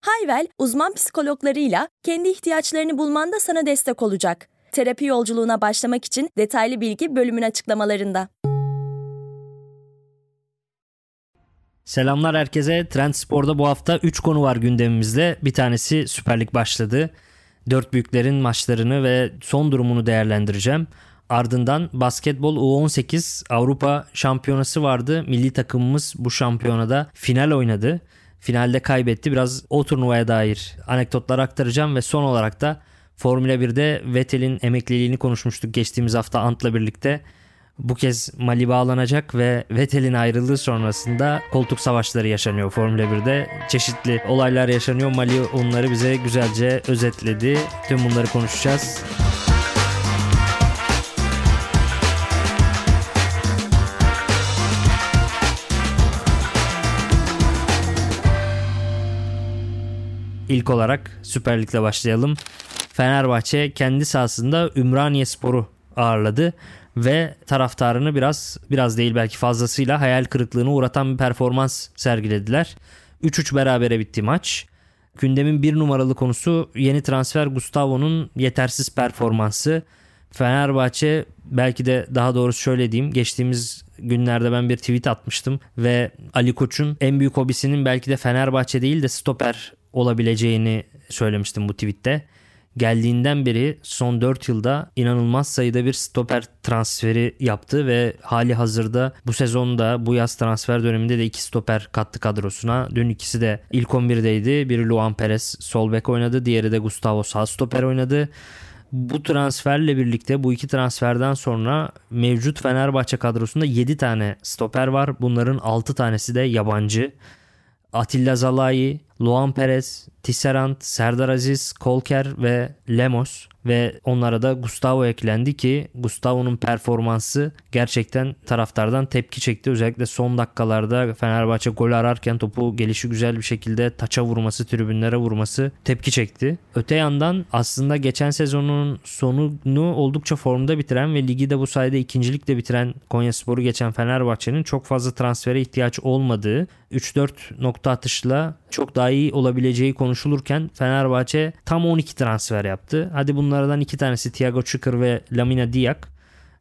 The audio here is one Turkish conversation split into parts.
Hayvel, uzman psikologlarıyla kendi ihtiyaçlarını bulmanda sana destek olacak. Terapi yolculuğuna başlamak için detaylı bilgi bölümün açıklamalarında. Selamlar herkese. Trend Spor'da bu hafta 3 konu var gündemimizde. Bir tanesi Süper Lig başladı. Dört büyüklerin maçlarını ve son durumunu değerlendireceğim. Ardından basketbol U18 Avrupa Şampiyonası vardı. Milli takımımız bu şampiyonada final oynadı. Finalde kaybetti. Biraz o turnuvaya dair anekdotlar aktaracağım ve son olarak da Formula 1'de Vettel'in emekliliğini konuşmuştuk geçtiğimiz hafta Ant'la birlikte. Bu kez Mali bağlanacak ve Vettel'in ayrılığı sonrasında koltuk savaşları yaşanıyor Formula 1'de. Çeşitli olaylar yaşanıyor. Mali onları bize güzelce özetledi. Tüm bunları konuşacağız. İlk olarak Süper Lig'le başlayalım. Fenerbahçe kendi sahasında Ümraniye Sporu ağırladı ve taraftarını biraz biraz değil belki fazlasıyla hayal kırıklığına uğratan bir performans sergilediler. 3-3 berabere bitti maç. Gündemin bir numaralı konusu yeni transfer Gustavo'nun yetersiz performansı. Fenerbahçe belki de daha doğrusu şöyle diyeyim geçtiğimiz günlerde ben bir tweet atmıştım ve Ali Koç'un en büyük hobisinin belki de Fenerbahçe değil de stoper olabileceğini söylemiştim bu tweette geldiğinden beri son 4 yılda inanılmaz sayıda bir stoper transferi yaptı ve hali hazırda bu sezonda bu yaz transfer döneminde de iki stoper kattı kadrosuna. Dün ikisi de ilk 11'deydi. Biri Luan Perez sol bek oynadı. Diğeri de Gustavo sağ stoper oynadı. Bu transferle birlikte bu iki transferden sonra mevcut Fenerbahçe kadrosunda 7 tane stoper var. Bunların 6 tanesi de yabancı. Atilla Zalai, Luan Perez, Tisserand, Serdar Aziz, Kolker ve Lemos ve onlara da Gustavo eklendi ki Gustavo'nun performansı gerçekten taraftardan tepki çekti. Özellikle son dakikalarda Fenerbahçe gol ararken topu gelişi güzel bir şekilde taça vurması, tribünlere vurması tepki çekti. Öte yandan aslında geçen sezonun sonunu oldukça formda bitiren ve ligi de bu sayede ikincilikle bitiren Konyaspor'u geçen Fenerbahçe'nin çok fazla transfere ihtiyaç olmadığı 3-4 nokta atışla çok daha iyi olabileceği konuşulurken Fenerbahçe tam 12 transfer yaptı. Hadi bunlardan iki tanesi Thiago Çukur ve Lamina Diak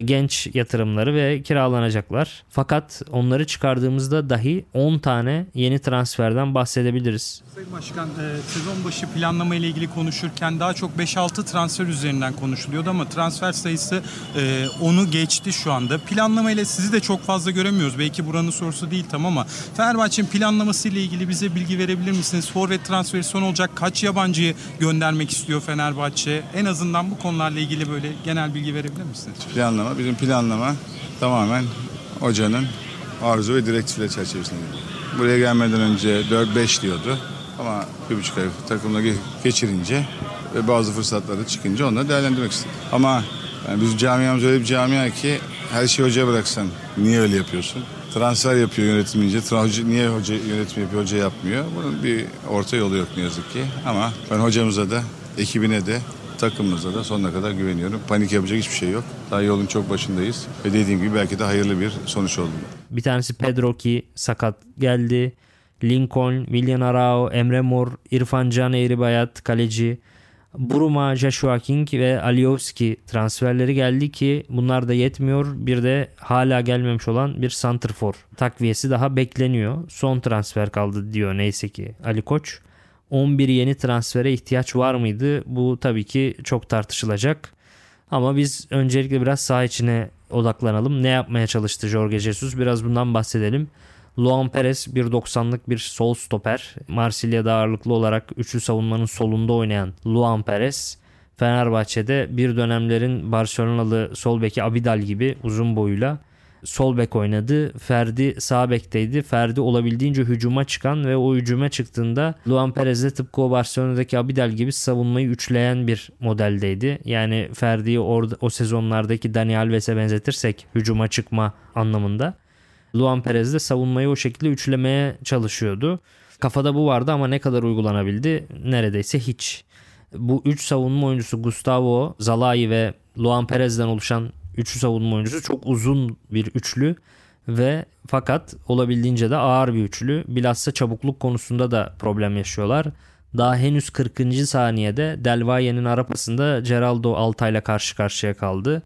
genç yatırımları ve kiralanacaklar. Fakat onları çıkardığımızda dahi 10 tane yeni transferden bahsedebiliriz. Sayın Başkan e, sezon başı planlama ile ilgili konuşurken daha çok 5-6 transfer üzerinden konuşuluyordu ama transfer sayısı e, onu geçti şu anda. Planlama ile sizi de çok fazla göremiyoruz. Belki buranın sorusu değil tam ama Fenerbahçe'nin planlaması ile ilgili bize bilgi verebilir misiniz? Forvet transferi son olacak. Kaç yabancıyı göndermek istiyor Fenerbahçe? En azından bu konularla ilgili böyle genel bilgi verebilir misiniz? Planlama planlama, bizim planlama tamamen hocanın arzu ve direktifleri çerçevesinde. Buraya gelmeden önce 4-5 diyordu ama bir buçuk ay takımla geçirince ve bazı fırsatları çıkınca onları değerlendirmek istedim. Ama yani biz camiamız öyle bir camia ki her şeyi hocaya bıraksan niye öyle yapıyorsun? Transfer yapıyor yönetimci, niye hoca yönetim yapıyor, hoca yapmıyor. Bunun bir orta yolu yok ne yazık ki. Ama ben hocamıza da, ekibine de takımımıza da sonuna kadar güveniyorum. Panik yapacak hiçbir şey yok. Daha yolun çok başındayız. Ve dediğim gibi belki de hayırlı bir sonuç oldu. Bir tanesi Pedro ki sakat geldi. Lincoln, William Arao, Emre Mor, İrfan Can Eğribayat, kaleci. Buruma, Joshua King ve Aliyovski transferleri geldi ki bunlar da yetmiyor. Bir de hala gelmemiş olan bir santrfor takviyesi daha bekleniyor. Son transfer kaldı diyor neyse ki Ali Koç. 11 yeni transfere ihtiyaç var mıydı? Bu tabii ki çok tartışılacak. Ama biz öncelikle biraz saha içine odaklanalım. Ne yapmaya çalıştı Jorge Jesus? Biraz bundan bahsedelim. Luan Perez 1.90'lık bir sol stoper. Marsilya'da ağırlıklı olarak üçlü savunmanın solunda oynayan Luan Perez. Fenerbahçe'de bir dönemlerin Barcelonalı sol beki Abidal gibi uzun boyuyla sol bek oynadı. Ferdi sağ bekteydi. Ferdi olabildiğince hücuma çıkan ve o hücuma çıktığında Luan Perez de tıpkı o Barcelona'daki Abidal gibi savunmayı üçleyen bir modeldeydi. Yani Ferdi'yi orada o sezonlardaki Dani Alves'e benzetirsek hücuma çıkma anlamında. Luan Perez de savunmayı o şekilde üçlemeye çalışıyordu. Kafada bu vardı ama ne kadar uygulanabildi? Neredeyse hiç. Bu 3 savunma oyuncusu Gustavo, Zalai ve Luan Perez'den oluşan üçlü savunma oyuncusu çok uzun bir üçlü ve fakat olabildiğince de ağır bir üçlü. Bilhassa çabukluk konusunda da problem yaşıyorlar. Daha henüz 40. saniyede Del Valle'nin arapasında Geraldo Altay'la karşı karşıya kaldı.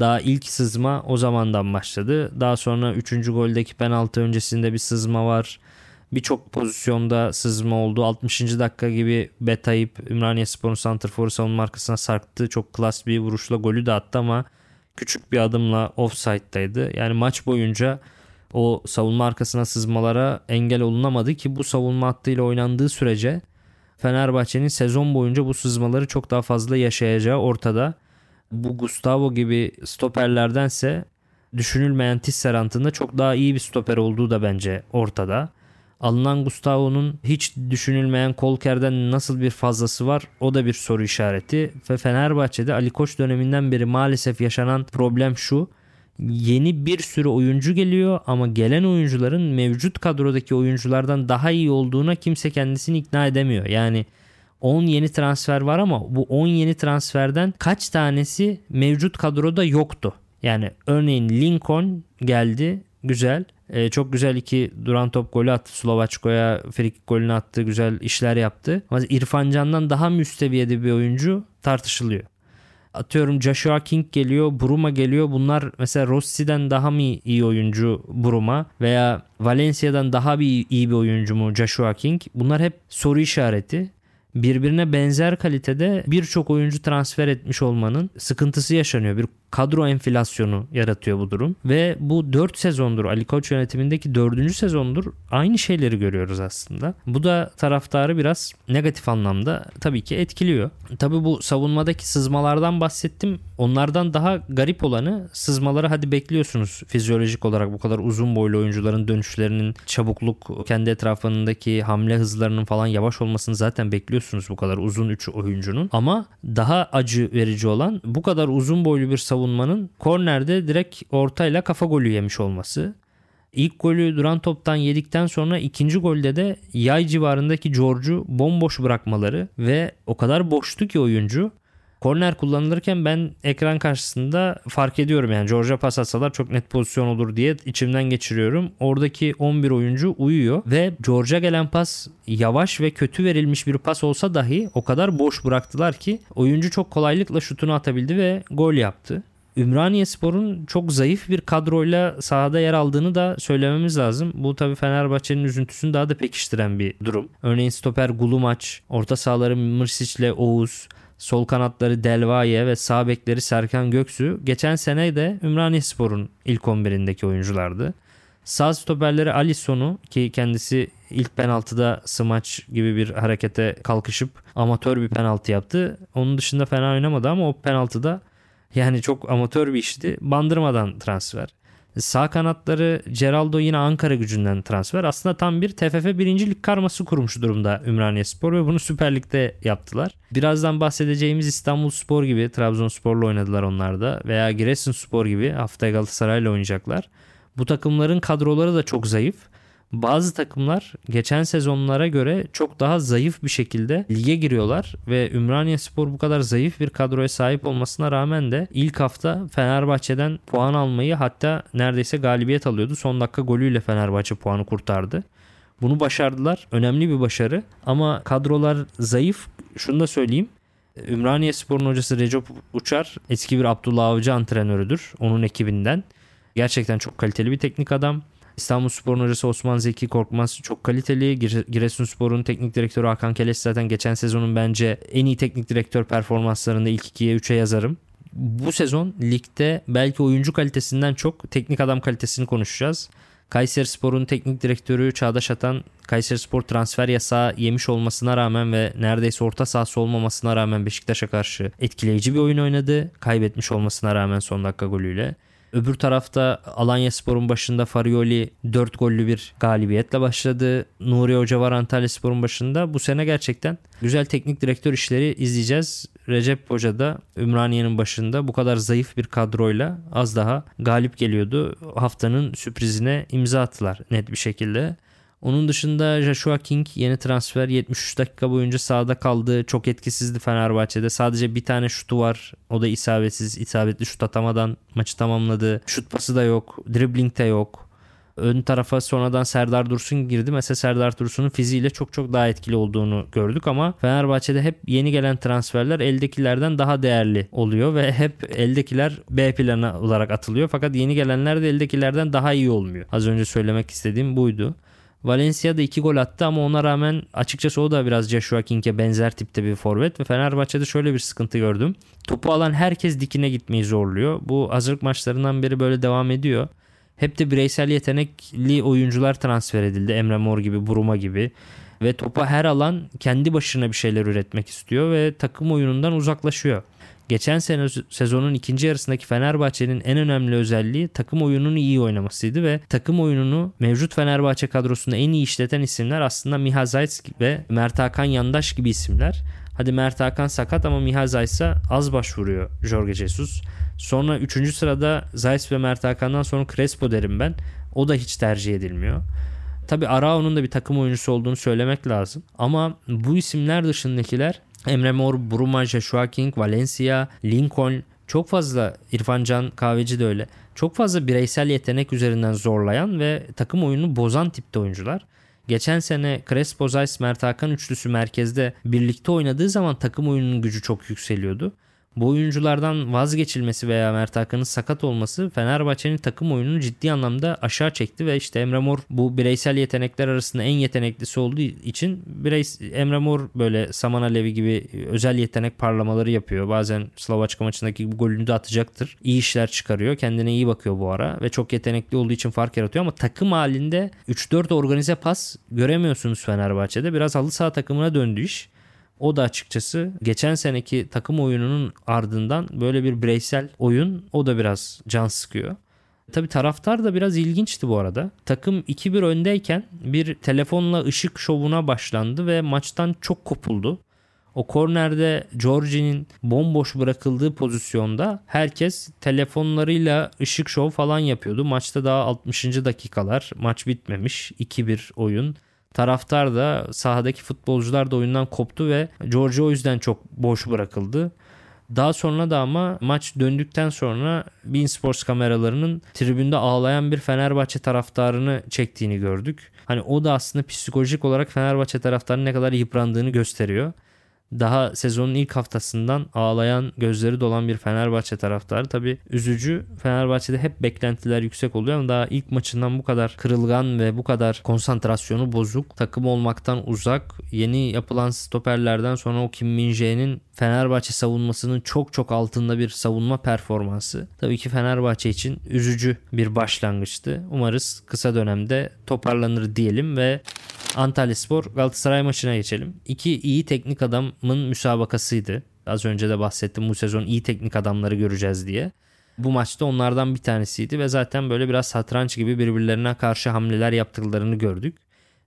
Daha ilk sızma o zamandan başladı. Daha sonra 3. goldeki penaltı öncesinde bir sızma var. Birçok pozisyonda sızma oldu. 60. dakika gibi Betayip Ümraniye Spor'un santrforu savunma arkasına sarktı. Çok klas bir vuruşla golü de attı ama küçük bir adımla offside'daydı. Yani maç boyunca o savunma arkasına sızmalara engel olunamadı ki bu savunma hattıyla oynandığı sürece Fenerbahçe'nin sezon boyunca bu sızmaları çok daha fazla yaşayacağı ortada. Bu Gustavo gibi stoperlerdense düşünülmeyen Tisserant'ın da çok daha iyi bir stoper olduğu da bence ortada. Alınan Gustavo'nun hiç düşünülmeyen Kolker'den nasıl bir fazlası var o da bir soru işareti. Ve Fenerbahçe'de Ali Koç döneminden beri maalesef yaşanan problem şu. Yeni bir sürü oyuncu geliyor ama gelen oyuncuların mevcut kadrodaki oyunculardan daha iyi olduğuna kimse kendisini ikna edemiyor. Yani 10 yeni transfer var ama bu 10 yeni transferden kaç tanesi mevcut kadroda yoktu? Yani örneğin Lincoln geldi güzel. Ee, çok güzel iki duran top golü attı. Slovaçko'ya frikik golünü attı. Güzel işler yaptı. Ama İrfan Can'dan daha müsteviyede bir oyuncu tartışılıyor. Atıyorum Joshua King geliyor, Bruma geliyor. Bunlar mesela Rossi'den daha mı iyi oyuncu Bruma veya Valencia'dan daha bir iyi bir oyuncu mu Joshua King? Bunlar hep soru işareti birbirine benzer kalitede birçok oyuncu transfer etmiş olmanın sıkıntısı yaşanıyor. Bir kadro enflasyonu yaratıyor bu durum. Ve bu 4 sezondur Ali Koç yönetimindeki 4. sezondur aynı şeyleri görüyoruz aslında. Bu da taraftarı biraz negatif anlamda tabii ki etkiliyor. Tabii bu savunmadaki sızmalardan bahsettim. Onlardan daha garip olanı sızmaları hadi bekliyorsunuz fizyolojik olarak bu kadar uzun boylu oyuncuların dönüşlerinin çabukluk kendi etrafındaki hamle hızlarının falan yavaş olmasını zaten bekliyorsunuz bu kadar uzun 3 oyuncunun. Ama daha acı verici olan bu kadar uzun boylu bir savunma savunmanın kornerde direkt ortayla kafa golü yemiş olması. İlk golü duran toptan yedikten sonra ikinci golde de yay civarındaki George'u bomboş bırakmaları ve o kadar boştu ki oyuncu Korner kullanılırken ben ekran karşısında fark ediyorum yani George'a pas atsalar çok net pozisyon olur diye içimden geçiriyorum. Oradaki 11 oyuncu uyuyor ve George'a gelen pas yavaş ve kötü verilmiş bir pas olsa dahi o kadar boş bıraktılar ki oyuncu çok kolaylıkla şutunu atabildi ve gol yaptı. Ümraniye Spor'un çok zayıf bir kadroyla sahada yer aldığını da söylememiz lazım. Bu tabii Fenerbahçe'nin üzüntüsünü daha da pekiştiren bir durum. Örneğin stoper Gulumaç, orta sahaları Mırsic ile Oğuz, sol kanatları Delvaye ve sağ bekleri Serkan Göksu geçen sene de Ümraniye Spor'un ilk 11'indeki oyunculardı. Sağ stoperleri Alisson'u ki kendisi ilk penaltıda smaç gibi bir harekete kalkışıp amatör bir penaltı yaptı. Onun dışında fena oynamadı ama o penaltıda yani çok amatör bir işti. Bandırmadan transfer. Sağ kanatları Geraldo yine Ankara gücünden transfer. Aslında tam bir TFF birincilik karması kurmuş durumda Ümraniye Spor ve bunu Süper Lig'de yaptılar. Birazdan bahsedeceğimiz İstanbul Spor gibi Trabzonspor'la oynadılar onlar da veya Giresun Spor gibi haftaya Galatasaray'la oynayacaklar. Bu takımların kadroları da çok zayıf. Bazı takımlar geçen sezonlara göre çok daha zayıf bir şekilde lige giriyorlar ve Ümraniye Spor bu kadar zayıf bir kadroya sahip olmasına rağmen de ilk hafta Fenerbahçe'den puan almayı hatta neredeyse galibiyet alıyordu. Son dakika golüyle Fenerbahçe puanı kurtardı. Bunu başardılar. Önemli bir başarı ama kadrolar zayıf. Şunu da söyleyeyim. Ümraniye Spor'un hocası Recep Uçar eski bir Abdullah Avcı antrenörüdür. Onun ekibinden. Gerçekten çok kaliteli bir teknik adam. İstanbul Spor'un hocası Osman Zeki Korkmaz çok kaliteli. Giresunspor'un teknik direktörü Hakan Keleş zaten geçen sezonun bence en iyi teknik direktör performanslarında ilk ikiye üçe yazarım. Bu sezon ligde belki oyuncu kalitesinden çok teknik adam kalitesini konuşacağız. Kayseri Spor'un teknik direktörü Çağdaş Atan Kayseri Spor transfer yasağı yemiş olmasına rağmen ve neredeyse orta sahası olmamasına rağmen Beşiktaş'a karşı etkileyici bir oyun oynadı. Kaybetmiş olmasına rağmen son dakika golüyle. Öbür tarafta Alanya Spor'un başında Farioli 4 gollü bir galibiyetle başladı. Nuri Hoca var Antalya Spor'un başında. Bu sene gerçekten güzel teknik direktör işleri izleyeceğiz. Recep Hoca da Ümraniye'nin başında bu kadar zayıf bir kadroyla az daha galip geliyordu. Haftanın sürprizine imza attılar net bir şekilde. Onun dışında Joshua King yeni transfer 73 dakika boyunca sahada kaldı. Çok etkisizdi Fenerbahçe'de. Sadece bir tane şutu var. O da isabetsiz. isabetli şut atamadan maçı tamamladı. Şut pası da yok. Dribbling de yok. Ön tarafa sonradan Serdar Dursun girdi. Mesela Serdar Dursun'un fiziğiyle çok çok daha etkili olduğunu gördük ama Fenerbahçe'de hep yeni gelen transferler eldekilerden daha değerli oluyor ve hep eldekiler B planı olarak atılıyor. Fakat yeni gelenler de eldekilerden daha iyi olmuyor. Az önce söylemek istediğim buydu. Valencia da 2 gol attı ama ona rağmen açıkçası o da biraz Joshua King'e benzer tipte bir forvet ve Fenerbahçe'de şöyle bir sıkıntı gördüm. Topu alan herkes dikine gitmeyi zorluyor. Bu hazırlık maçlarından beri böyle devam ediyor. Hep de bireysel yetenekli oyuncular transfer edildi. Emre Mor gibi, Buruma gibi. Ve topa her alan kendi başına bir şeyler üretmek istiyor ve takım oyunundan uzaklaşıyor. Geçen sene sezonun ikinci yarısındaki Fenerbahçe'nin en önemli özelliği takım oyununu iyi oynamasıydı ve takım oyununu mevcut Fenerbahçe kadrosunda en iyi işleten isimler aslında Miha Zayt ve Mert Hakan Yandaş gibi isimler. Hadi Mert Hakan sakat ama Miha Zayt ise az başvuruyor Jorge Jesus. Sonra 3. sırada Zayt ve Mert Hakan'dan sonra Crespo derim ben. O da hiç tercih edilmiyor. Tabi Arao'nun da bir takım oyuncusu olduğunu söylemek lazım. Ama bu isimler dışındakiler Emre Mor, Bruma, Joshua King, Valencia, Lincoln çok fazla İrfan Can Kahveci de öyle. Çok fazla bireysel yetenek üzerinden zorlayan ve takım oyununu bozan tipte oyuncular. Geçen sene Crespo Zayt Mert Hakan üçlüsü merkezde birlikte oynadığı zaman takım oyununun gücü çok yükseliyordu bu oyunculardan vazgeçilmesi veya Mert Hakan'ın sakat olması Fenerbahçe'nin takım oyununu ciddi anlamda aşağı çekti ve işte Emre Mor bu bireysel yetenekler arasında en yeteneklisi olduğu için birey, Emre Mor böyle Saman Alevi gibi özel yetenek parlamaları yapıyor. Bazen Slovaçka maçındaki golünü de atacaktır. İyi işler çıkarıyor. Kendine iyi bakıyor bu ara ve çok yetenekli olduğu için fark yaratıyor ama takım halinde 3-4 organize pas göremiyorsunuz Fenerbahçe'de. Biraz halı saha takımına döndü iş. O da açıkçası geçen seneki takım oyununun ardından böyle bir bireysel oyun o da biraz can sıkıyor. Tabi taraftar da biraz ilginçti bu arada. Takım 2-1 öndeyken bir telefonla ışık şovuna başlandı ve maçtan çok kopuldu. O kornerde Georgie'nin bomboş bırakıldığı pozisyonda herkes telefonlarıyla ışık şov falan yapıyordu. Maçta daha 60. dakikalar. Maç bitmemiş. 2-1 oyun. Taraftar da sahadaki futbolcular da oyundan koptu ve George o yüzden çok boş bırakıldı. Daha sonra da ama maç döndükten sonra Bein Sports kameralarının tribünde ağlayan bir Fenerbahçe taraftarını çektiğini gördük. Hani o da aslında psikolojik olarak Fenerbahçe taraftarının ne kadar yıprandığını gösteriyor daha sezonun ilk haftasından ağlayan gözleri dolan bir Fenerbahçe taraftarı. Tabi üzücü Fenerbahçe'de hep beklentiler yüksek oluyor ama daha ilk maçından bu kadar kırılgan ve bu kadar konsantrasyonu bozuk, takım olmaktan uzak, yeni yapılan stoperlerden sonra o Kim Min Fenerbahçe savunmasının çok çok altında bir savunma performansı. Tabii ki Fenerbahçe için üzücü bir başlangıçtı. Umarız kısa dönemde toparlanır diyelim ve Antalya Spor Galatasaray maçına geçelim. İki iyi teknik adamın müsabakasıydı. Az önce de bahsettim bu sezon iyi teknik adamları göreceğiz diye. Bu maçta onlardan bir tanesiydi ve zaten böyle biraz satranç gibi birbirlerine karşı hamleler yaptıklarını gördük.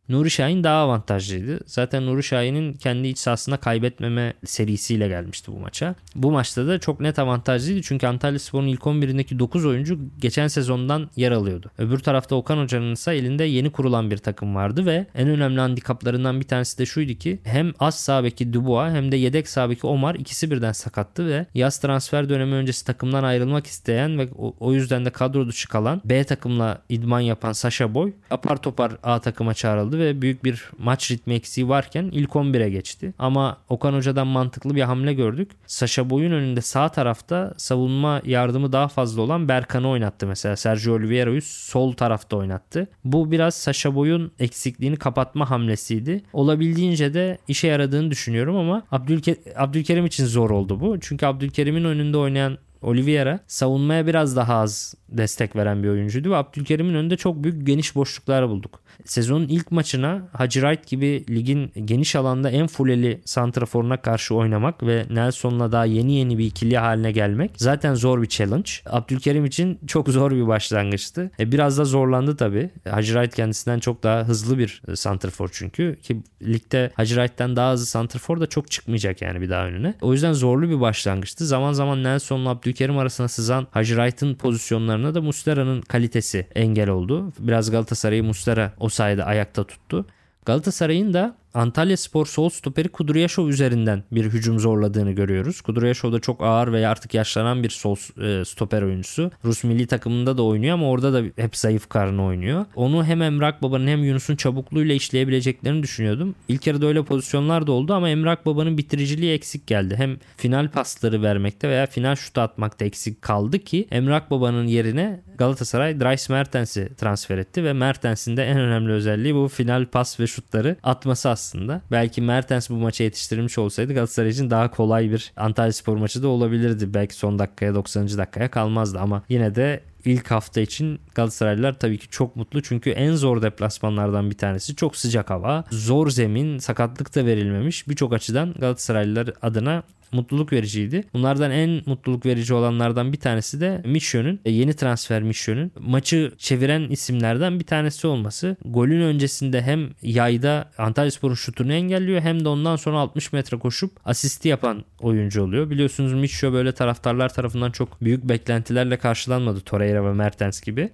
Nuri Şahin daha avantajlıydı. Zaten Nuri Şahin'in kendi iç sahasında kaybetmeme serisiyle gelmişti bu maça. Bu maçta da çok net avantajlıydı çünkü Antalya Spor'un ilk 11'indeki 9 oyuncu geçen sezondan yer alıyordu. Öbür tarafta Okan Hoca'nın ise elinde yeni kurulan bir takım vardı ve en önemli handikaplarından bir tanesi de şuydu ki hem az sağ beki Dubois hem de yedek sağ Omar ikisi birden sakattı ve yaz transfer dönemi öncesi takımdan ayrılmak isteyen ve o yüzden de kadro dışı kalan B takımla idman yapan Sasha Boy apar topar A takıma çağrıldı ve büyük bir maç ritmi eksiği varken ilk 11'e geçti. Ama Okan Hoca'dan mantıklı bir hamle gördük. Sasha Boy'un önünde sağ tarafta savunma yardımı daha fazla olan Berkan'ı oynattı mesela. Sergio Oliveira'yı sol tarafta oynattı. Bu biraz Sasha Boy'un eksikliğini kapatma hamlesiydi. Olabildiğince de işe yaradığını düşünüyorum ama Abdülke Abdülkerim için zor oldu bu. Çünkü Abdülkerim'in önünde oynayan Oliveira savunmaya biraz daha az destek veren bir oyuncuydu ve Abdülkerim'in önünde çok büyük geniş boşluklar bulduk. Sezonun ilk maçına Hacı Wright gibi ligin geniş alanda en fuleli santraforuna karşı oynamak ve Nelson'la daha yeni yeni bir ikili haline gelmek zaten zor bir challenge. Abdülkerim için çok zor bir başlangıçtı. E, biraz da zorlandı tabii. Hacı Wright kendisinden çok daha hızlı bir santrafor çünkü ki ligde Hacı Wright'ten daha hızlı santrafor da çok çıkmayacak yani bir daha önüne. O yüzden zorlu bir başlangıçtı. Zaman zaman Nelson'la Abdülkerim arasına sızan Hacı Wright'ın pozisyonlarına da Muslera'nın kalitesi engel oldu. Biraz Galatasaray'ı Muslera o sayede ayakta tuttu. Galatasaray'ın da Antalya Spor sol stoperi Kudryashov üzerinden bir hücum zorladığını görüyoruz. Kudryashov da çok ağır veya artık yaşlanan bir sol e, stoper oyuncusu. Rus milli takımında da oynuyor ama orada da hep zayıf karnı oynuyor. Onu hem Emrak Baba'nın hem Yunus'un çabukluğuyla işleyebileceklerini düşünüyordum. İlk yarıda öyle pozisyonlar da oldu ama Emrak Baba'nın bitiriciliği eksik geldi. Hem final pasları vermekte veya final şutu atmakta eksik kaldı ki Emrak Baba'nın yerine Galatasaray Dries Mertens'i transfer etti ve Mertens'in de en önemli özelliği bu final pas ve şutları atması aslında. Belki Mertens bu maça yetiştirilmiş olsaydı Galatasaray için daha kolay bir Antalya Spor maçı da olabilirdi. Belki son dakikaya 90. dakikaya kalmazdı ama yine de ilk hafta için Galatasaraylılar tabii ki çok mutlu. Çünkü en zor deplasmanlardan bir tanesi. Çok sıcak hava, zor zemin, sakatlık da verilmemiş. Birçok açıdan Galatasaraylılar adına mutluluk vericiydi. Bunlardan en mutluluk verici olanlardan bir tanesi de Mişo'nun e, yeni transfer Mişo'nun maçı çeviren isimlerden bir tanesi olması. Golün öncesinde hem yayda Antalyaspor'un şutunu engelliyor hem de ondan sonra 60 metre koşup asisti yapan oyuncu oluyor. Biliyorsunuz Mişo böyle taraftarlar tarafından çok büyük beklentilerle karşılanmadı Torreira ve Mertens gibi.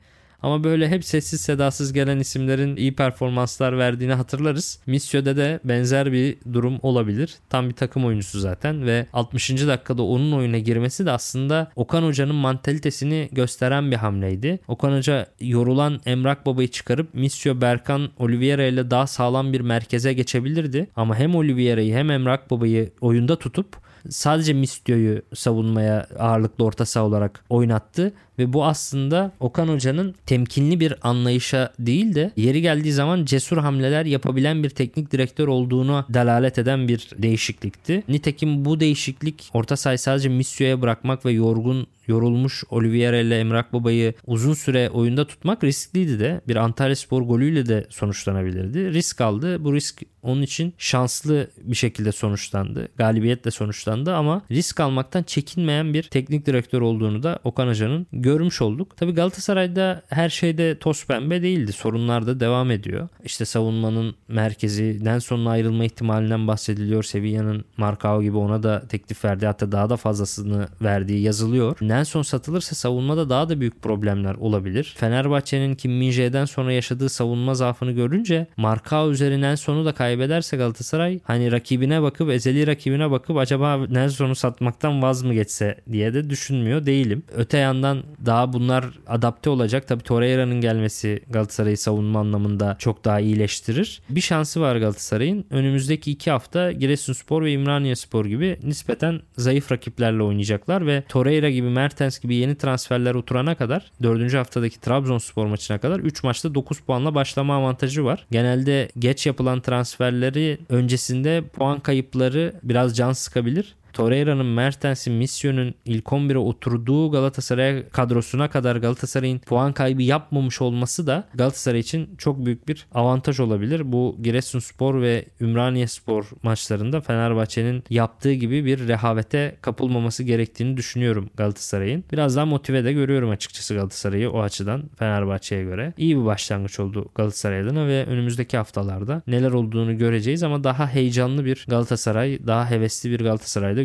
Ama böyle hep sessiz sedasız gelen isimlerin iyi performanslar verdiğini hatırlarız. Missio'da de benzer bir durum olabilir. Tam bir takım oyuncusu zaten ve 60. dakikada onun oyuna girmesi de aslında Okan Hoca'nın mantalitesini gösteren bir hamleydi. Okan Hoca yorulan Emrak Baba'yı çıkarıp Missio Berkan Oliveira ile daha sağlam bir merkeze geçebilirdi. Ama hem Oliveira'yı hem Emrak Baba'yı oyunda tutup sadece Mistio'yu savunmaya ağırlıklı orta saha olarak oynattı ve bu aslında Okan Hoca'nın temkinli bir anlayışa değil de yeri geldiği zaman cesur hamleler yapabilen bir teknik direktör olduğunu delalet eden bir değişiklikti. Nitekim bu değişiklik orta sahayı sadece Missio'ya bırakmak ve yorgun yorulmuş Oliveira ile Emrak Baba'yı uzun süre oyunda tutmak riskliydi de. Bir Antalya Spor golüyle de sonuçlanabilirdi. Risk aldı. Bu risk onun için şanslı bir şekilde sonuçlandı. Galibiyetle sonuçlandı ama risk almaktan çekinmeyen bir teknik direktör olduğunu da Okan Hoca'nın görmüş olduk. Tabi Galatasaray'da her şeyde toz pembe değildi. Sorunlar da devam ediyor. İşte savunmanın merkezi Nelson'la ayrılma ihtimalinden bahsediliyor. Sevilla'nın Marcao gibi ona da teklif verdi. Hatta daha da fazlasını verdiği yazılıyor. Nelson satılırsa savunmada daha da büyük problemler olabilir. Fenerbahçe'nin Kim Min sonra yaşadığı savunma zaafını görünce Marcao üzeri Nelson'u da kaybederse Galatasaray hani rakibine bakıp ezeli rakibine bakıp acaba Nelson'u satmaktan vaz mı geçse diye de düşünmüyor değilim. Öte yandan daha bunlar adapte olacak. Tabi Torreira'nın gelmesi Galatasaray'ı savunma anlamında çok daha iyileştirir. Bir şansı var Galatasaray'ın. Önümüzdeki iki hafta Giresunspor ve İmraniyespor gibi nispeten zayıf rakiplerle oynayacaklar ve Torreira gibi Mertens gibi yeni transferler oturana kadar 4. haftadaki Trabzonspor maçına kadar 3 maçta 9 puanla başlama avantajı var. Genelde geç yapılan transferleri öncesinde puan kayıpları biraz can sıkabilir. Torreira'nın, Mertens'in, Mission'un ilk 11'e oturduğu Galatasaray kadrosuna kadar Galatasaray'ın puan kaybı yapmamış olması da Galatasaray için çok büyük bir avantaj olabilir. Bu Giresunspor ve Ümraniyespor maçlarında Fenerbahçe'nin yaptığı gibi bir rehavete kapılmaması gerektiğini düşünüyorum Galatasaray'ın. Biraz daha motive de görüyorum açıkçası Galatasaray'ı o açıdan Fenerbahçe'ye göre. İyi bir başlangıç oldu Galatasaray adına ve önümüzdeki haftalarda neler olduğunu göreceğiz ama daha heyecanlı bir Galatasaray, daha hevesli bir Galatasaray'da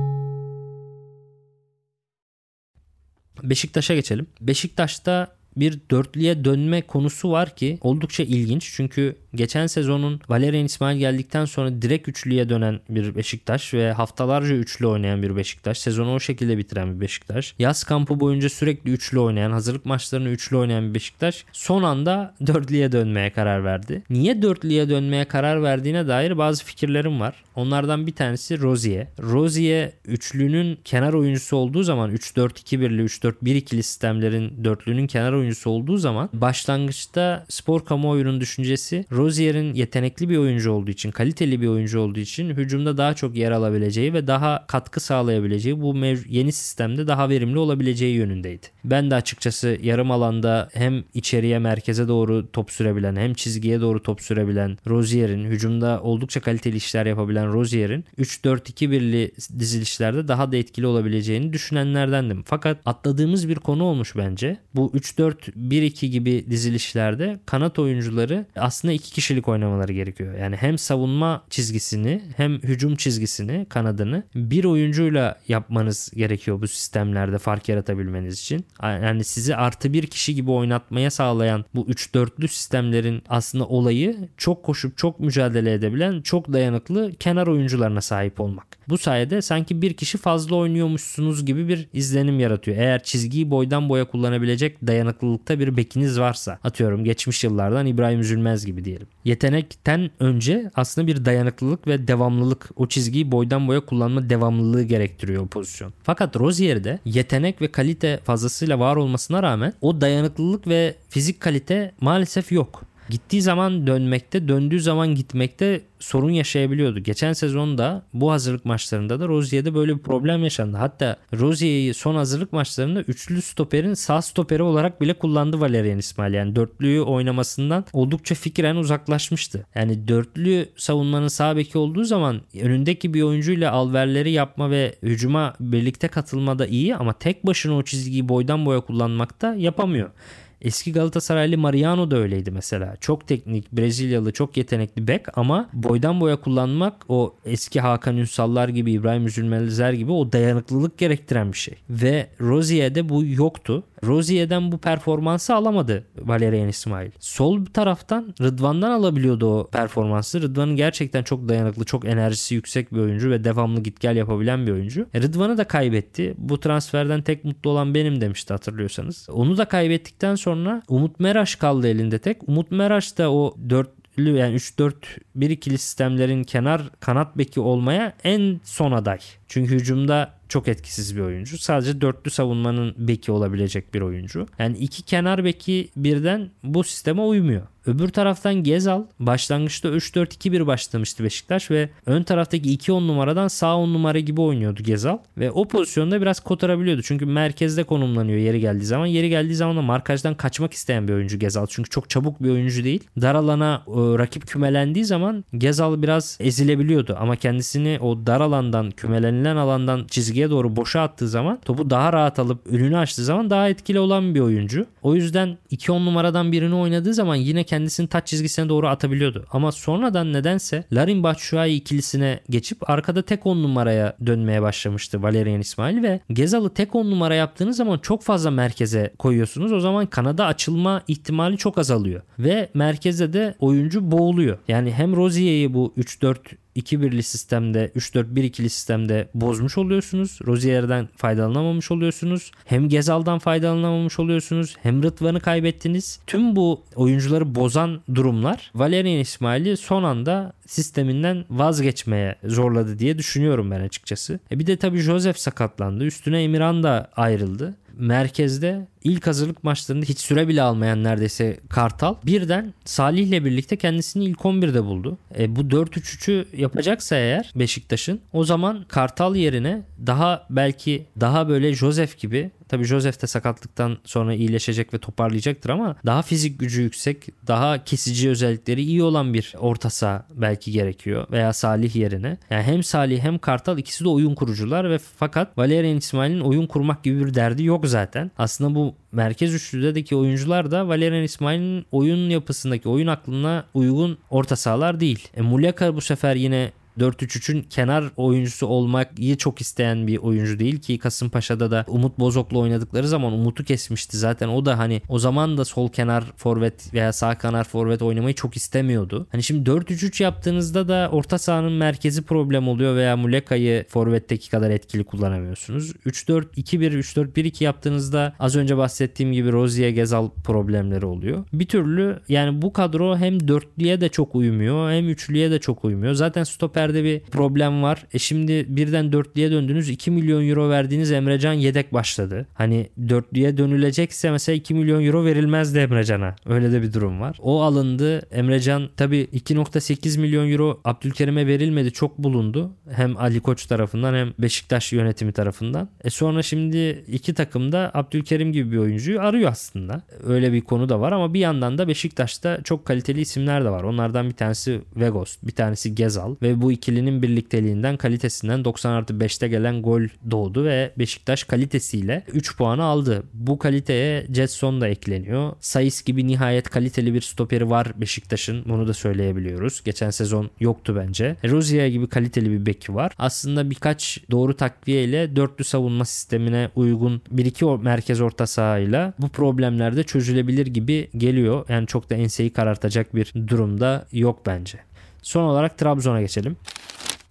Beşiktaş'a geçelim. Beşiktaş'ta bir dörtlüye dönme konusu var ki oldukça ilginç. Çünkü geçen sezonun Valerian İsmail geldikten sonra direkt üçlüye dönen bir Beşiktaş ve haftalarca üçlü oynayan bir Beşiktaş. Sezonu o şekilde bitiren bir Beşiktaş. Yaz kampı boyunca sürekli üçlü oynayan, hazırlık maçlarını üçlü oynayan bir Beşiktaş son anda dörtlüye dönmeye karar verdi. Niye dörtlüye dönmeye karar verdiğine dair bazı fikirlerim var. Onlardan bir tanesi Rozier. Rozier üçlünün kenar oyuncusu olduğu zaman 3-4-2-1'li 3-4-1-2'li sistemlerin dörtlünün kenar oyuncusu olduğu zaman başlangıçta spor kamuoyunun düşüncesi Rozier'in yetenekli bir oyuncu olduğu için, kaliteli bir oyuncu olduğu için hücumda daha çok yer alabileceği ve daha katkı sağlayabileceği bu yeni sistemde daha verimli olabileceği yönündeydi. Ben de açıkçası yarım alanda hem içeriye merkeze doğru top sürebilen hem çizgiye doğru top sürebilen Rozier'in hücumda oldukça kaliteli işler yapabilen Rozier'in 3-4-2-1'li dizilişlerde daha da etkili olabileceğini düşünenlerdendim. Fakat atladığımız bir konu olmuş bence. Bu 3-4-1-2 gibi dizilişlerde kanat oyuncuları aslında iki kişilik oynamaları gerekiyor. Yani hem savunma çizgisini hem hücum çizgisini kanadını bir oyuncuyla yapmanız gerekiyor bu sistemlerde fark yaratabilmeniz için. Yani sizi artı bir kişi gibi oynatmaya sağlayan bu 3-4'lü sistemlerin aslında olayı çok koşup çok mücadele edebilen çok dayanıklı kenar oyuncularına sahip olmak. Bu sayede sanki bir kişi fazla oynuyormuşsunuz gibi bir izlenim yaratıyor. Eğer çizgiyi boydan boya kullanabilecek dayanıklılıkta bir bekiniz varsa atıyorum geçmiş yıllardan İbrahim Üzülmez gibi diyelim. Yetenekten önce aslında bir dayanıklılık ve devamlılık o çizgiyi boydan boya kullanma devamlılığı gerektiriyor o pozisyon. Fakat Rozier'de yetenek ve kalite fazlasıyla var olmasına rağmen o dayanıklılık ve fizik kalite maalesef yok. Gittiği zaman dönmekte, döndüğü zaman gitmekte sorun yaşayabiliyordu. Geçen sezonda bu hazırlık maçlarında da Rozier'de böyle bir problem yaşandı. Hatta Rozier'i son hazırlık maçlarında üçlü stoperin sağ stoperi olarak bile kullandı Valerian İsmail. Yani dörtlüyü oynamasından oldukça fikren uzaklaşmıştı. Yani dörtlü savunmanın sağ beki olduğu zaman önündeki bir oyuncuyla alverleri yapma ve hücuma birlikte katılmada iyi ama tek başına o çizgiyi boydan boya kullanmakta yapamıyor. Eski Galatasaraylı Mariano da öyleydi mesela. Çok teknik, Brezilyalı, çok yetenekli bek ama boydan boya kullanmak o eski Hakan Ünsallar gibi, İbrahim Üzülmezler gibi o dayanıklılık gerektiren bir şey. Ve Rozier'de bu yoktu. Rozier'den bu performansı alamadı Valerian İsmail. Sol taraftan Rıdvan'dan alabiliyordu o performansı. Rıdvan'ın gerçekten çok dayanıklı, çok enerjisi yüksek bir oyuncu ve devamlı git gel yapabilen bir oyuncu. E, Rıdvan'ı da kaybetti. Bu transferden tek mutlu olan benim demişti hatırlıyorsanız. Onu da kaybettikten sonra Umut Meraş kaldı elinde tek. Umut Meraş da o 4 yani 3-4-1-2'li sistemlerin kenar kanat beki olmaya en son aday. Çünkü hücumda çok etkisiz bir oyuncu. Sadece dörtlü savunmanın beki olabilecek bir oyuncu. Yani iki kenar beki birden bu sisteme uymuyor. Öbür taraftan Gezal başlangıçta 3-4-2-1 başlamıştı Beşiktaş ve ön taraftaki 2-10 numaradan sağ 10 numara gibi oynuyordu Gezal. Ve o pozisyonda biraz kotarabiliyordu. Çünkü merkezde konumlanıyor yeri geldiği zaman. Yeri geldiği zaman da markajdan kaçmak isteyen bir oyuncu Gezal. Çünkü çok çabuk bir oyuncu değil. Dar alana e, rakip kümelendiği zaman Gezal biraz ezilebiliyordu. Ama kendisini o dar alandan kümelenilen alandan çizgiye doğru boşa attığı zaman topu daha rahat alıp önünü açtığı zaman daha etkili olan bir oyuncu. O yüzden 2-10 numaradan birini oynadığı zaman yine kendisini taç çizgisine doğru atabiliyordu. Ama sonradan nedense Larin Batshuayi ikilisine geçip arkada tek 10 numaraya dönmeye başlamıştı Valerian İsmail ve Gezal'ı tek 10 numara yaptığınız zaman çok fazla merkeze koyuyorsunuz. O zaman kanada açılma ihtimali çok azalıyor. Ve merkezde de oyuncu boğuluyor. Yani hem Rozier'i bu 3-4 2-1'li sistemde 3-4-1-2'li sistemde bozmuş oluyorsunuz. Rozier'den faydalanamamış oluyorsunuz. Hem Gezal'dan faydalanamamış oluyorsunuz. Hem Rıdvan'ı kaybettiniz. Tüm bu oyuncuları bozan durumlar Valerian İsmail'i son anda sisteminden vazgeçmeye zorladı diye düşünüyorum ben açıkçası. E bir de tabii Joseph sakatlandı. Üstüne Emirhan da ayrıldı merkezde ilk hazırlık maçlarında hiç süre bile almayan neredeyse Kartal birden Salih ile birlikte kendisini ilk 11'de buldu. E, bu 4-3-3'ü yapacaksa eğer Beşiktaş'ın o zaman Kartal yerine daha belki daha böyle Joseph gibi Tabii Joseph de sakatlıktan sonra iyileşecek ve toparlayacaktır ama daha fizik gücü yüksek, daha kesici özellikleri iyi olan bir orta saha belki gerekiyor veya Salih yerine. Yani hem Salih hem Kartal ikisi de oyun kurucular ve fakat Valerian İsmail'in oyun kurmak gibi bir derdi yok zaten. Aslında bu merkez üçlüdeki oyuncular da Valerian İsmail'in oyun yapısındaki oyun aklına uygun orta sahalar değil. E, Muleka bu sefer yine 4-3-3'ün kenar oyuncusu olmayı çok isteyen bir oyuncu değil ki Kasımpaşa'da da Umut Bozok'la oynadıkları zaman Umut'u kesmişti. Zaten o da hani o zaman da sol kenar forvet veya sağ kenar forvet oynamayı çok istemiyordu. Hani şimdi 4-3-3 yaptığınızda da orta sahanın merkezi problem oluyor veya Muleka'yı forvetteki kadar etkili kullanamıyorsunuz. 3-4-2-1 3-4-1-2 yaptığınızda az önce bahsettiğim gibi Rozier Gezal problemleri oluyor. Bir türlü yani bu kadro hem dörtlüye de çok uymuyor hem üçlüye de çok uymuyor. Zaten stoper stoperde bir problem var. E şimdi birden dörtlüye döndünüz 2 milyon euro verdiğiniz Emrecan yedek başladı. Hani dörtlüye dönülecekse mesela 2 milyon euro verilmezdi Emrecan'a. Öyle de bir durum var. O alındı. Emrecan tabi 2.8 milyon euro Abdülkerim'e verilmedi. Çok bulundu. Hem Ali Koç tarafından hem Beşiktaş yönetimi tarafından. E sonra şimdi iki takım da Abdülkerim gibi bir oyuncuyu arıyor aslında. Öyle bir konu da var ama bir yandan da Beşiktaş'ta çok kaliteli isimler de var. Onlardan bir tanesi Vegos, bir tanesi Gezal ve bu ikilinin birlikteliğinden kalitesinden 90 artı 5'te gelen gol doğdu ve Beşiktaş kalitesiyle 3 puanı aldı. Bu kaliteye Jetson da ekleniyor. Sayıs gibi nihayet kaliteli bir stoperi var Beşiktaş'ın. Bunu da söyleyebiliyoruz. Geçen sezon yoktu bence. Rozier gibi kaliteli bir beki var. Aslında birkaç doğru takviye ile dörtlü savunma sistemine uygun bir iki merkez orta sahayla bu problemler de çözülebilir gibi geliyor. Yani çok da enseyi karartacak bir durumda yok bence. Son olarak Trabzon'a geçelim.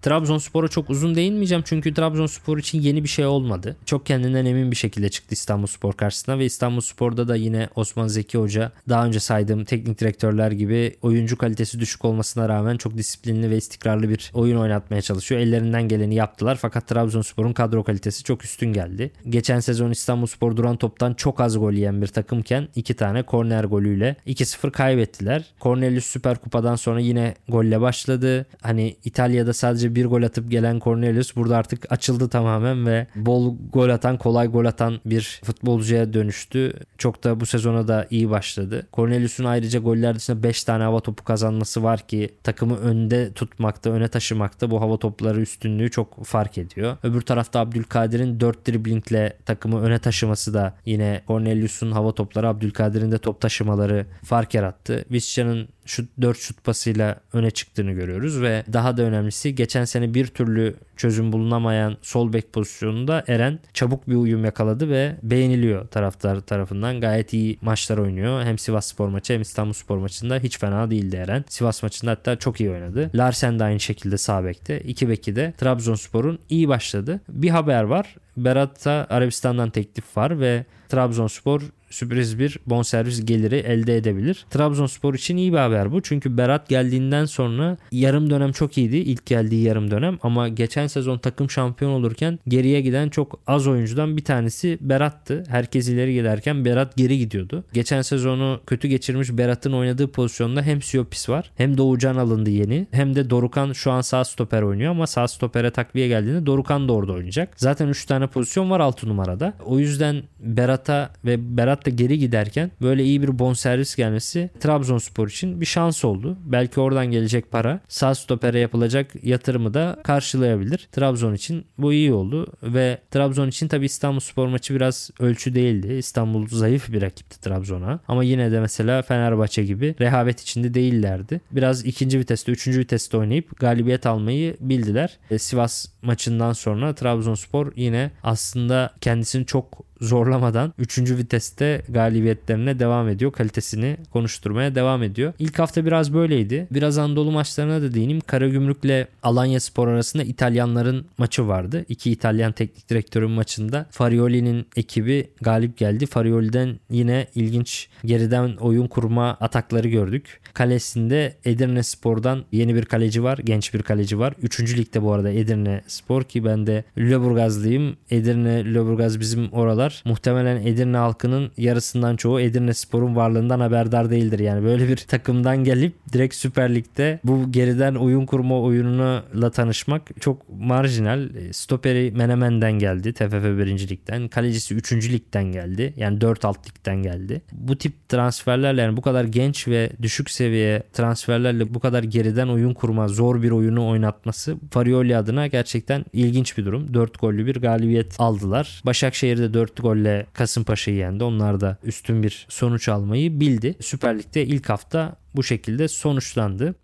Trabzonspor'a çok uzun değinmeyeceğim çünkü Trabzonspor için yeni bir şey olmadı. Çok kendinden emin bir şekilde çıktı İstanbulspor karşısına ve İstanbulspor'da da yine Osman Zeki Hoca daha önce saydığım teknik direktörler gibi oyuncu kalitesi düşük olmasına rağmen çok disiplinli ve istikrarlı bir oyun oynatmaya çalışıyor. Ellerinden geleni yaptılar fakat Trabzonspor'un kadro kalitesi çok üstün geldi. Geçen sezon İstanbulspor duran toptan çok az gol yiyen bir takımken iki tane korner golüyle 2-0 kaybettiler. Cornelius Süper Kupa'dan sonra yine golle başladı. Hani İtalya'da sadece bir gol atıp gelen Cornelius burada artık açıldı tamamen ve bol gol atan, kolay gol atan bir futbolcuya dönüştü. Çok da bu sezona da iyi başladı. Cornelius'un ayrıca goller dışında 5 tane hava topu kazanması var ki takımı önde tutmakta, öne taşımakta bu hava topları üstünlüğü çok fark ediyor. Öbür tarafta Abdülkadir'in 4 driblingle takımı öne taşıması da yine Cornelius'un hava topları Abdülkadir'in de top taşımaları fark yarattı. Visca'nın şut 4 şut pasıyla öne çıktığını görüyoruz ve daha da önemlisi geçen sene bir türlü çözüm bulunamayan sol bek pozisyonunda Eren çabuk bir uyum yakaladı ve beğeniliyor taraftar tarafından. Gayet iyi maçlar oynuyor. Hem Sivas Spor maçı hem İstanbul Spor maçında hiç fena değildi Eren. Sivas maçında hatta çok iyi oynadı. Larsen de aynı şekilde sağ bekte. İki beki de Trabzonspor'un iyi başladı. Bir haber var. Berat'a Arabistan'dan teklif var ve Trabzonspor sürpriz bir bonservis geliri elde edebilir. Trabzonspor için iyi bir haber bu. Çünkü Berat geldiğinden sonra yarım dönem çok iyiydi. İlk geldiği yarım dönem ama geçen sezon takım şampiyon olurken geriye giden çok az oyuncudan bir tanesi Berat'tı. Herkes ileri giderken Berat geri gidiyordu. Geçen sezonu kötü geçirmiş Berat'ın oynadığı pozisyonda hem Siopis var hem Doğucan alındı yeni hem de Dorukan şu an sağ stoper oynuyor ama sağ stopere takviye geldiğinde Dorukan da orada oynayacak. Zaten 3 tane pozisyon var 6 numarada. O yüzden Berat'a ve Berat da geri giderken böyle iyi bir bonservis gelmesi Trabzonspor için bir şans oldu. Belki oradan gelecek para sağ stopere yapılacak yatırımı da karşılayabilir. Trabzon için bu iyi oldu ve Trabzon için tabi İstanbul Spor maçı biraz ölçü değildi. İstanbul zayıf bir rakipti Trabzon'a. Ama yine de mesela Fenerbahçe gibi rehavet içinde değillerdi. Biraz ikinci viteste, üçüncü viteste oynayıp galibiyet almayı bildiler. E, Sivas maçından sonra Trabzonspor yine aslında kendisini çok zorlamadan 3. viteste galibiyetlerine devam ediyor. Kalitesini konuşturmaya devam ediyor. İlk hafta biraz böyleydi. Biraz Anadolu maçlarına da değineyim. Karagümrük'le Alanya Spor arasında İtalyanların maçı vardı. İki İtalyan teknik direktörün maçında Farioli'nin ekibi galip geldi. Farioli'den yine ilginç geriden oyun kurma atakları gördük. Kalesinde Edirne Spor'dan yeni bir kaleci var. Genç bir kaleci var. Üçüncü ligde bu arada Edirne Spor ki ben de Lüleburgazlıyım. Edirne, Lüleburgaz bizim oralar. Muhtemelen Edirne halkının yarısından çoğu Edirne Spor'un varlığından haberdar değildir. Yani böyle bir takımdan gelip direkt Süper Lig'de bu geriden oyun kurma oyununa tanışmak çok marjinal. Stoperi Menemen'den geldi. TFF 1. Lig'den. Kalecisi 3. Lig'den geldi. Yani 4 alt ligden geldi. Bu tip transferlerle yani bu kadar genç ve düşük seviye transferlerle bu kadar geriden oyun kurma, zor bir oyunu oynatması Farioli adına gerçekten ilginç bir durum. 4 gollü bir galibiyet aldılar. Başakşehir'de 4 golle Kasımpaşa'yı yendi. Onlar da üstün bir sonuç almayı bildi. Süper Lig'de ilk hafta bu şekilde sonuçlandı.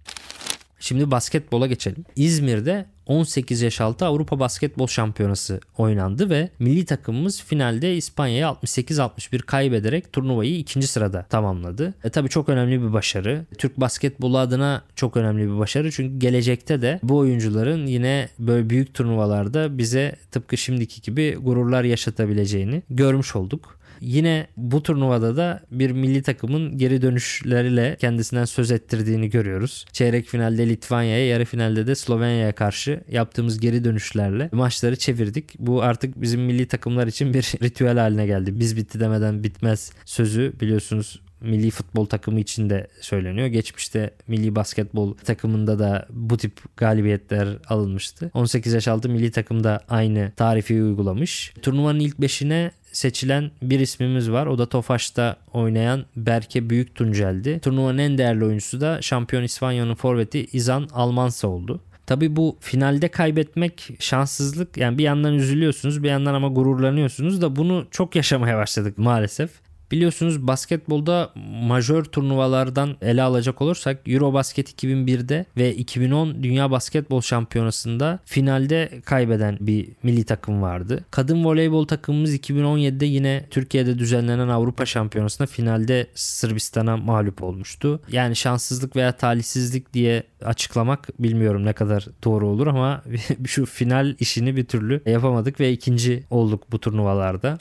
Şimdi basketbola geçelim. İzmir'de 18 yaş altı Avrupa Basketbol Şampiyonası oynandı ve milli takımımız finalde İspanya'ya 68-61 kaybederek turnuvayı ikinci sırada tamamladı. E tabi çok önemli bir başarı. Türk basketbolu adına çok önemli bir başarı. Çünkü gelecekte de bu oyuncuların yine böyle büyük turnuvalarda bize tıpkı şimdiki gibi gururlar yaşatabileceğini görmüş olduk. Yine bu turnuvada da bir milli takımın geri dönüşleriyle kendisinden söz ettirdiğini görüyoruz. Çeyrek finalde Litvanya'ya, yarı finalde de Slovenya'ya karşı yaptığımız geri dönüşlerle maçları çevirdik. Bu artık bizim milli takımlar için bir ritüel haline geldi. Biz bitti demeden bitmez sözü biliyorsunuz milli futbol takımı için de söyleniyor. Geçmişte milli basketbol takımında da bu tip galibiyetler alınmıştı. 18 yaş altı milli takımda aynı tarifi uygulamış. Turnuvanın ilk beşine seçilen bir ismimiz var. O da Tofaş'ta oynayan Berke Büyük Tuncel'di. Turnuvanın en değerli oyuncusu da şampiyon İspanya'nın forveti İzan Almansa oldu. Tabii bu finalde kaybetmek şanssızlık. Yani bir yandan üzülüyorsunuz bir yandan ama gururlanıyorsunuz da bunu çok yaşamaya başladık maalesef. Biliyorsunuz basketbolda majör turnuvalardan ele alacak olursak Eurobasket 2001'de ve 2010 Dünya Basketbol Şampiyonası'nda finalde kaybeden bir milli takım vardı. Kadın voleybol takımımız 2017'de yine Türkiye'de düzenlenen Avrupa Şampiyonası'nda finalde Sırbistan'a mağlup olmuştu. Yani şanssızlık veya talihsizlik diye açıklamak bilmiyorum ne kadar doğru olur ama şu final işini bir türlü yapamadık ve ikinci olduk bu turnuvalarda.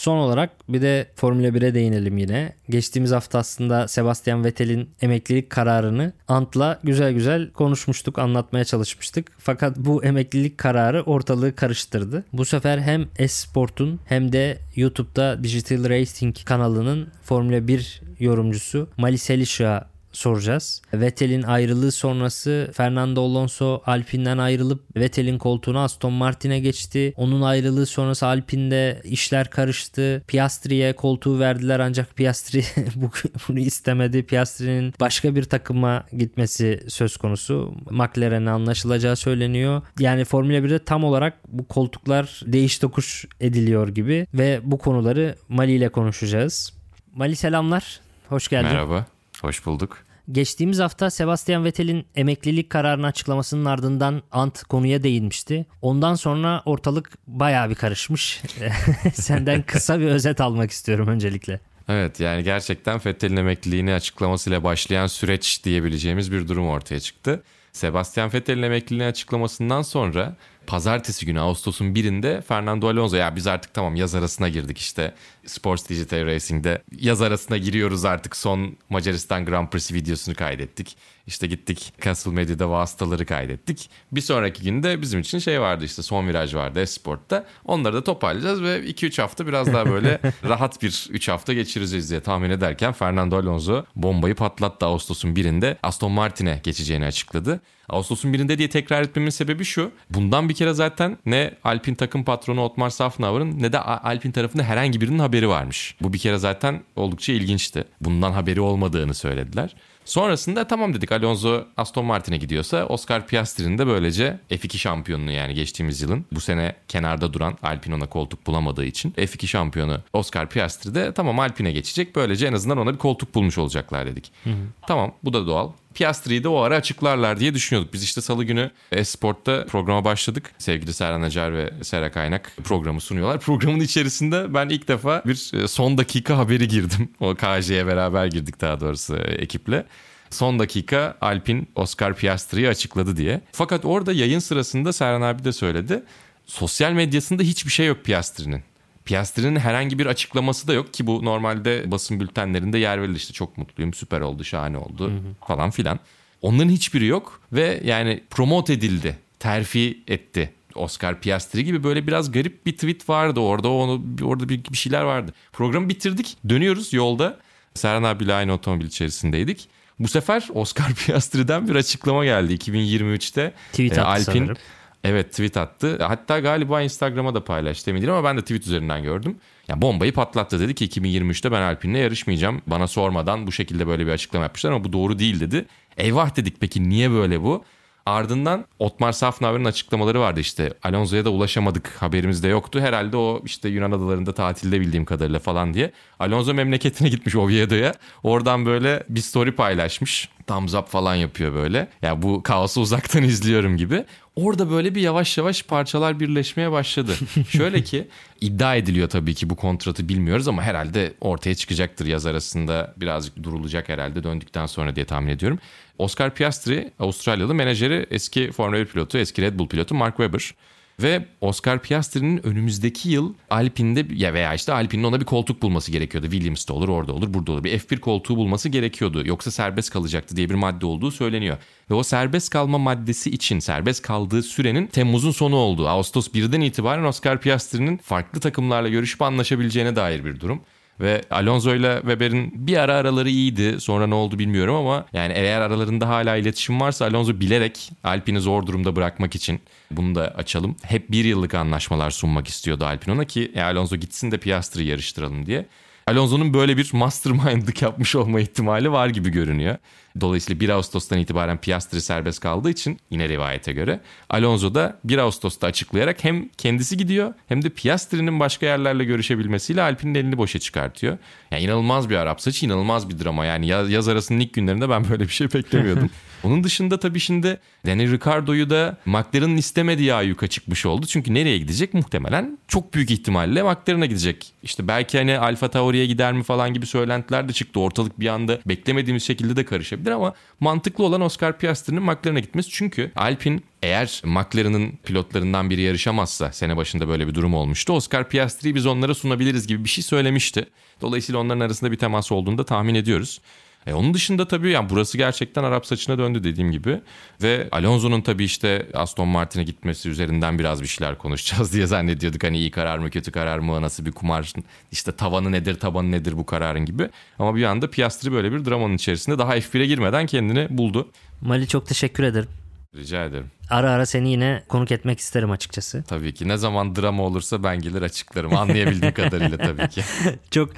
Son olarak bir de Formula 1'e değinelim yine. Geçtiğimiz hafta aslında Sebastian Vettel'in emeklilik kararını Ant'la güzel güzel konuşmuştuk, anlatmaya çalışmıştık. Fakat bu emeklilik kararı ortalığı karıştırdı. Bu sefer hem Esport'un hem de YouTube'da Digital Racing kanalının Formula 1 yorumcusu Mali Elisha soracağız. Vettel'in ayrılığı sonrası Fernando Alonso Alpine'den ayrılıp Vettel'in koltuğuna Aston Martin'e geçti. Onun ayrılığı sonrası Alpine'de işler karıştı. Piastri'ye koltuğu verdiler ancak Piastri bunu istemedi. Piastri'nin başka bir takıma gitmesi söz konusu. McLaren'e anlaşılacağı söyleniyor. Yani Formula 1'de tam olarak bu koltuklar değiş tokuş ediliyor gibi ve bu konuları Mali ile konuşacağız. Mali selamlar. Hoş geldin. Merhaba. Hoş bulduk. Geçtiğimiz hafta Sebastian Vettel'in emeklilik kararını açıklamasının ardından Ant konuya değinmişti. Ondan sonra ortalık bayağı bir karışmış. Senden kısa bir özet almak istiyorum öncelikle. Evet yani gerçekten Vettel'in emekliliğini açıklamasıyla başlayan süreç diyebileceğimiz bir durum ortaya çıktı. Sebastian Vettel'in emekliliğini açıklamasından sonra pazartesi günü Ağustos'un birinde Fernando Alonso ya biz artık tamam yaz arasına girdik işte Sports Digital Racing'de yaz arasına giriyoruz artık son Macaristan Grand Prix videosunu kaydettik. İşte gittik Castle Medya'da vasıtaları kaydettik. Bir sonraki günde bizim için şey vardı işte son viraj vardı Esport'ta. Onları da toparlayacağız ve 2-3 hafta biraz daha böyle rahat bir 3 hafta geçireceğiz diye tahmin ederken Fernando Alonso bombayı patlattı Ağustos'un birinde Aston Martin'e geçeceğini açıkladı. Ağustos'un birinde diye tekrar etmemin sebebi şu. Bundan bir kere zaten ne Alpin takım patronu Otmar Safnauer'ın ne de Alpin tarafında herhangi birinin haberi varmış. Bu bir kere zaten oldukça ilginçti. Bundan haberi olmadığını söylediler. Sonrasında tamam dedik Alonso Aston Martin'e gidiyorsa Oscar Piastri'nin de böylece F2 şampiyonunu yani geçtiğimiz yılın bu sene kenarda duran Alpine koltuk bulamadığı için F2 şampiyonu Oscar Piastri de tamam Alpine geçecek. Böylece en azından ona bir koltuk bulmuş olacaklar dedik. Hı hı. Tamam bu da doğal. Piastri'yi de o ara açıklarlar diye düşünüyorduk. Biz işte salı günü Esport'ta programa başladık. Sevgili Serhan Acar ve Sera Kaynak programı sunuyorlar. Programın içerisinde ben ilk defa bir e, son dakika haberi girdim. O KJ'ye beraber girdik daha doğrusu e, ekiple son dakika Alpin Oscar Piastri'yi açıkladı diye. Fakat orada yayın sırasında Serhan abi de söyledi. Sosyal medyasında hiçbir şey yok Piastri'nin. Piastri'nin herhangi bir açıklaması da yok ki bu normalde basın bültenlerinde yer verilir işte çok mutluyum süper oldu şahane oldu falan filan. Onların hiçbiri yok ve yani promote edildi terfi etti Oscar Piastri gibi böyle biraz garip bir tweet vardı orada onu orada bir, bir şeyler vardı. Programı bitirdik dönüyoruz yolda Serhan abiyle aynı otomobil içerisindeydik. Bu sefer Oscar Piastri'den bir açıklama geldi 2023'te. Tweet e, attı sanırım. Evet tweet attı. Hatta galiba Instagram'a da paylaştı emin değilim ama ben de tweet üzerinden gördüm. Ya bombayı patlattı dedi ki 2023'te ben Alpine'le yarışmayacağım. Bana sormadan bu şekilde böyle bir açıklama yapmışlar ama bu doğru değil dedi. Eyvah dedik peki niye böyle bu? Ardından Otmar Safnauer'ın açıklamaları vardı işte. Alonso'ya da ulaşamadık haberimiz de yoktu. Herhalde o işte Yunan adalarında tatilde bildiğim kadarıyla falan diye. Alonso memleketine gitmiş Oviedo'ya. Oradan böyle bir story paylaşmış. Thumbs up falan yapıyor böyle. Ya yani bu kaosu uzaktan izliyorum gibi. Orada böyle bir yavaş yavaş parçalar birleşmeye başladı. Şöyle ki iddia ediliyor tabii ki bu kontratı bilmiyoruz ama herhalde ortaya çıkacaktır yaz arasında birazcık durulacak herhalde döndükten sonra diye tahmin ediyorum. Oscar Piastri Avustralyalı menajeri eski Formula 1 pilotu eski Red Bull pilotu Mark Webber. Ve Oscar Piastri'nin önümüzdeki yıl Alpine'de ya veya işte Alpine'in ona bir koltuk bulması gerekiyordu. Williams'da olur, orada olur, burada olur. Bir F1 koltuğu bulması gerekiyordu. Yoksa serbest kalacaktı diye bir madde olduğu söyleniyor. Ve o serbest kalma maddesi için serbest kaldığı sürenin Temmuz'un sonu olduğu. Ağustos 1'den itibaren Oscar Piastri'nin farklı takımlarla görüşüp anlaşabileceğine dair bir durum. Ve Alonso ile Weber'in bir ara araları iyiydi. Sonra ne oldu bilmiyorum ama yani eğer aralarında hala iletişim varsa Alonso bilerek Alpine'i zor durumda bırakmak için bunu da açalım. Hep bir yıllık anlaşmalar sunmak istiyordu Alpine ona ki e, Alonso gitsin de Piastri'yi yarıştıralım diye. Alonso'nun böyle bir mastermind'lık yapmış olma ihtimali var gibi görünüyor. Dolayısıyla 1 Ağustos'tan itibaren Piastri serbest kaldığı için yine rivayete göre Alonso da 1 Ağustos'ta açıklayarak hem kendisi gidiyor hem de Piastri'nin başka yerlerle görüşebilmesiyle Alpine'in elini boşa çıkartıyor. Yani inanılmaz bir Arap saçı, inanılmaz bir drama. Yani yaz, yaz arasının ilk günlerinde ben böyle bir şey beklemiyordum. Onun dışında tabii şimdi Daniel Ricciardo'yu da McLaren'ın istemediği ayyuka çıkmış oldu. Çünkü nereye gidecek? Muhtemelen çok büyük ihtimalle McLaren'a gidecek. İşte belki hani Alfa Tauri'ye gider mi falan gibi söylentiler de çıktı. Ortalık bir anda beklemediğimiz şekilde de karışabilir ama mantıklı olan Oscar Piastri'nin McLaren'a gitmesi. Çünkü Alpine eğer McLaren'ın pilotlarından biri yarışamazsa sene başında böyle bir durum olmuştu. Oscar Piastri'yi biz onlara sunabiliriz gibi bir şey söylemişti. Dolayısıyla onların arasında bir temas olduğunu da tahmin ediyoruz. E onun dışında tabii yani burası gerçekten Arap saçına döndü dediğim gibi. Ve Alonso'nun tabii işte Aston Martin'e gitmesi üzerinden biraz bir şeyler konuşacağız diye zannediyorduk. Hani iyi karar mı kötü karar mı nasıl bir kumar işte tavanı nedir tabanı nedir bu kararın gibi. Ama bir anda Piastri böyle bir dramanın içerisinde daha F1'e girmeden kendini buldu. Mali çok teşekkür ederim. Rica ederim. Ara ara seni yine konuk etmek isterim açıkçası. Tabii ki. Ne zaman drama olursa ben gelir açıklarım. Anlayabildiğim kadarıyla tabii ki. çok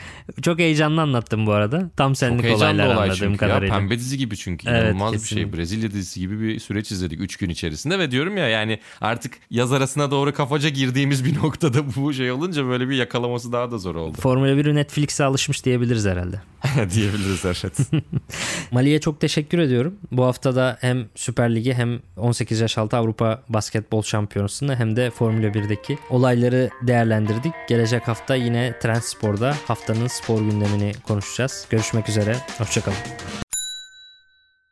çok heyecanlı anlattım bu arada. Tam senlik çok olaylar olay anladığım kadarıyla. Ya, pembe dizi gibi çünkü. Evet, İnanılmaz bir kesinlikle. şey. Brezilya dizisi gibi bir süreç izledik 3 gün içerisinde ve diyorum ya yani artık yaz arasına doğru kafaca girdiğimiz bir noktada bu şey olunca böyle bir yakalaması daha da zor oldu. Formula 1'i Netflix'e alışmış diyebiliriz herhalde. Diyebiliriz evet. Mali'ye çok teşekkür ediyorum. Bu hafta da hem Süper Ligi hem 18 yaş altı Avrupa Basketbol Şampiyonası'nı hem de Formula 1'deki olayları değerlendirdik. Gelecek hafta yine Trendspor'da haftanın spor gündemini konuşacağız. Görüşmek üzere. Hoşçakalın.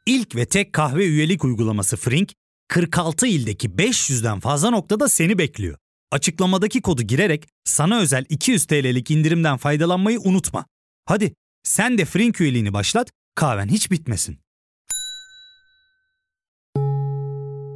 İlk ve tek kahve üyelik uygulaması Frink, 46 ildeki 500'den fazla noktada seni bekliyor. Açıklamadaki kodu girerek sana özel 200 TL'lik indirimden faydalanmayı unutma. Hadi sen de Frink üyeliğini başlat, kahven hiç bitmesin.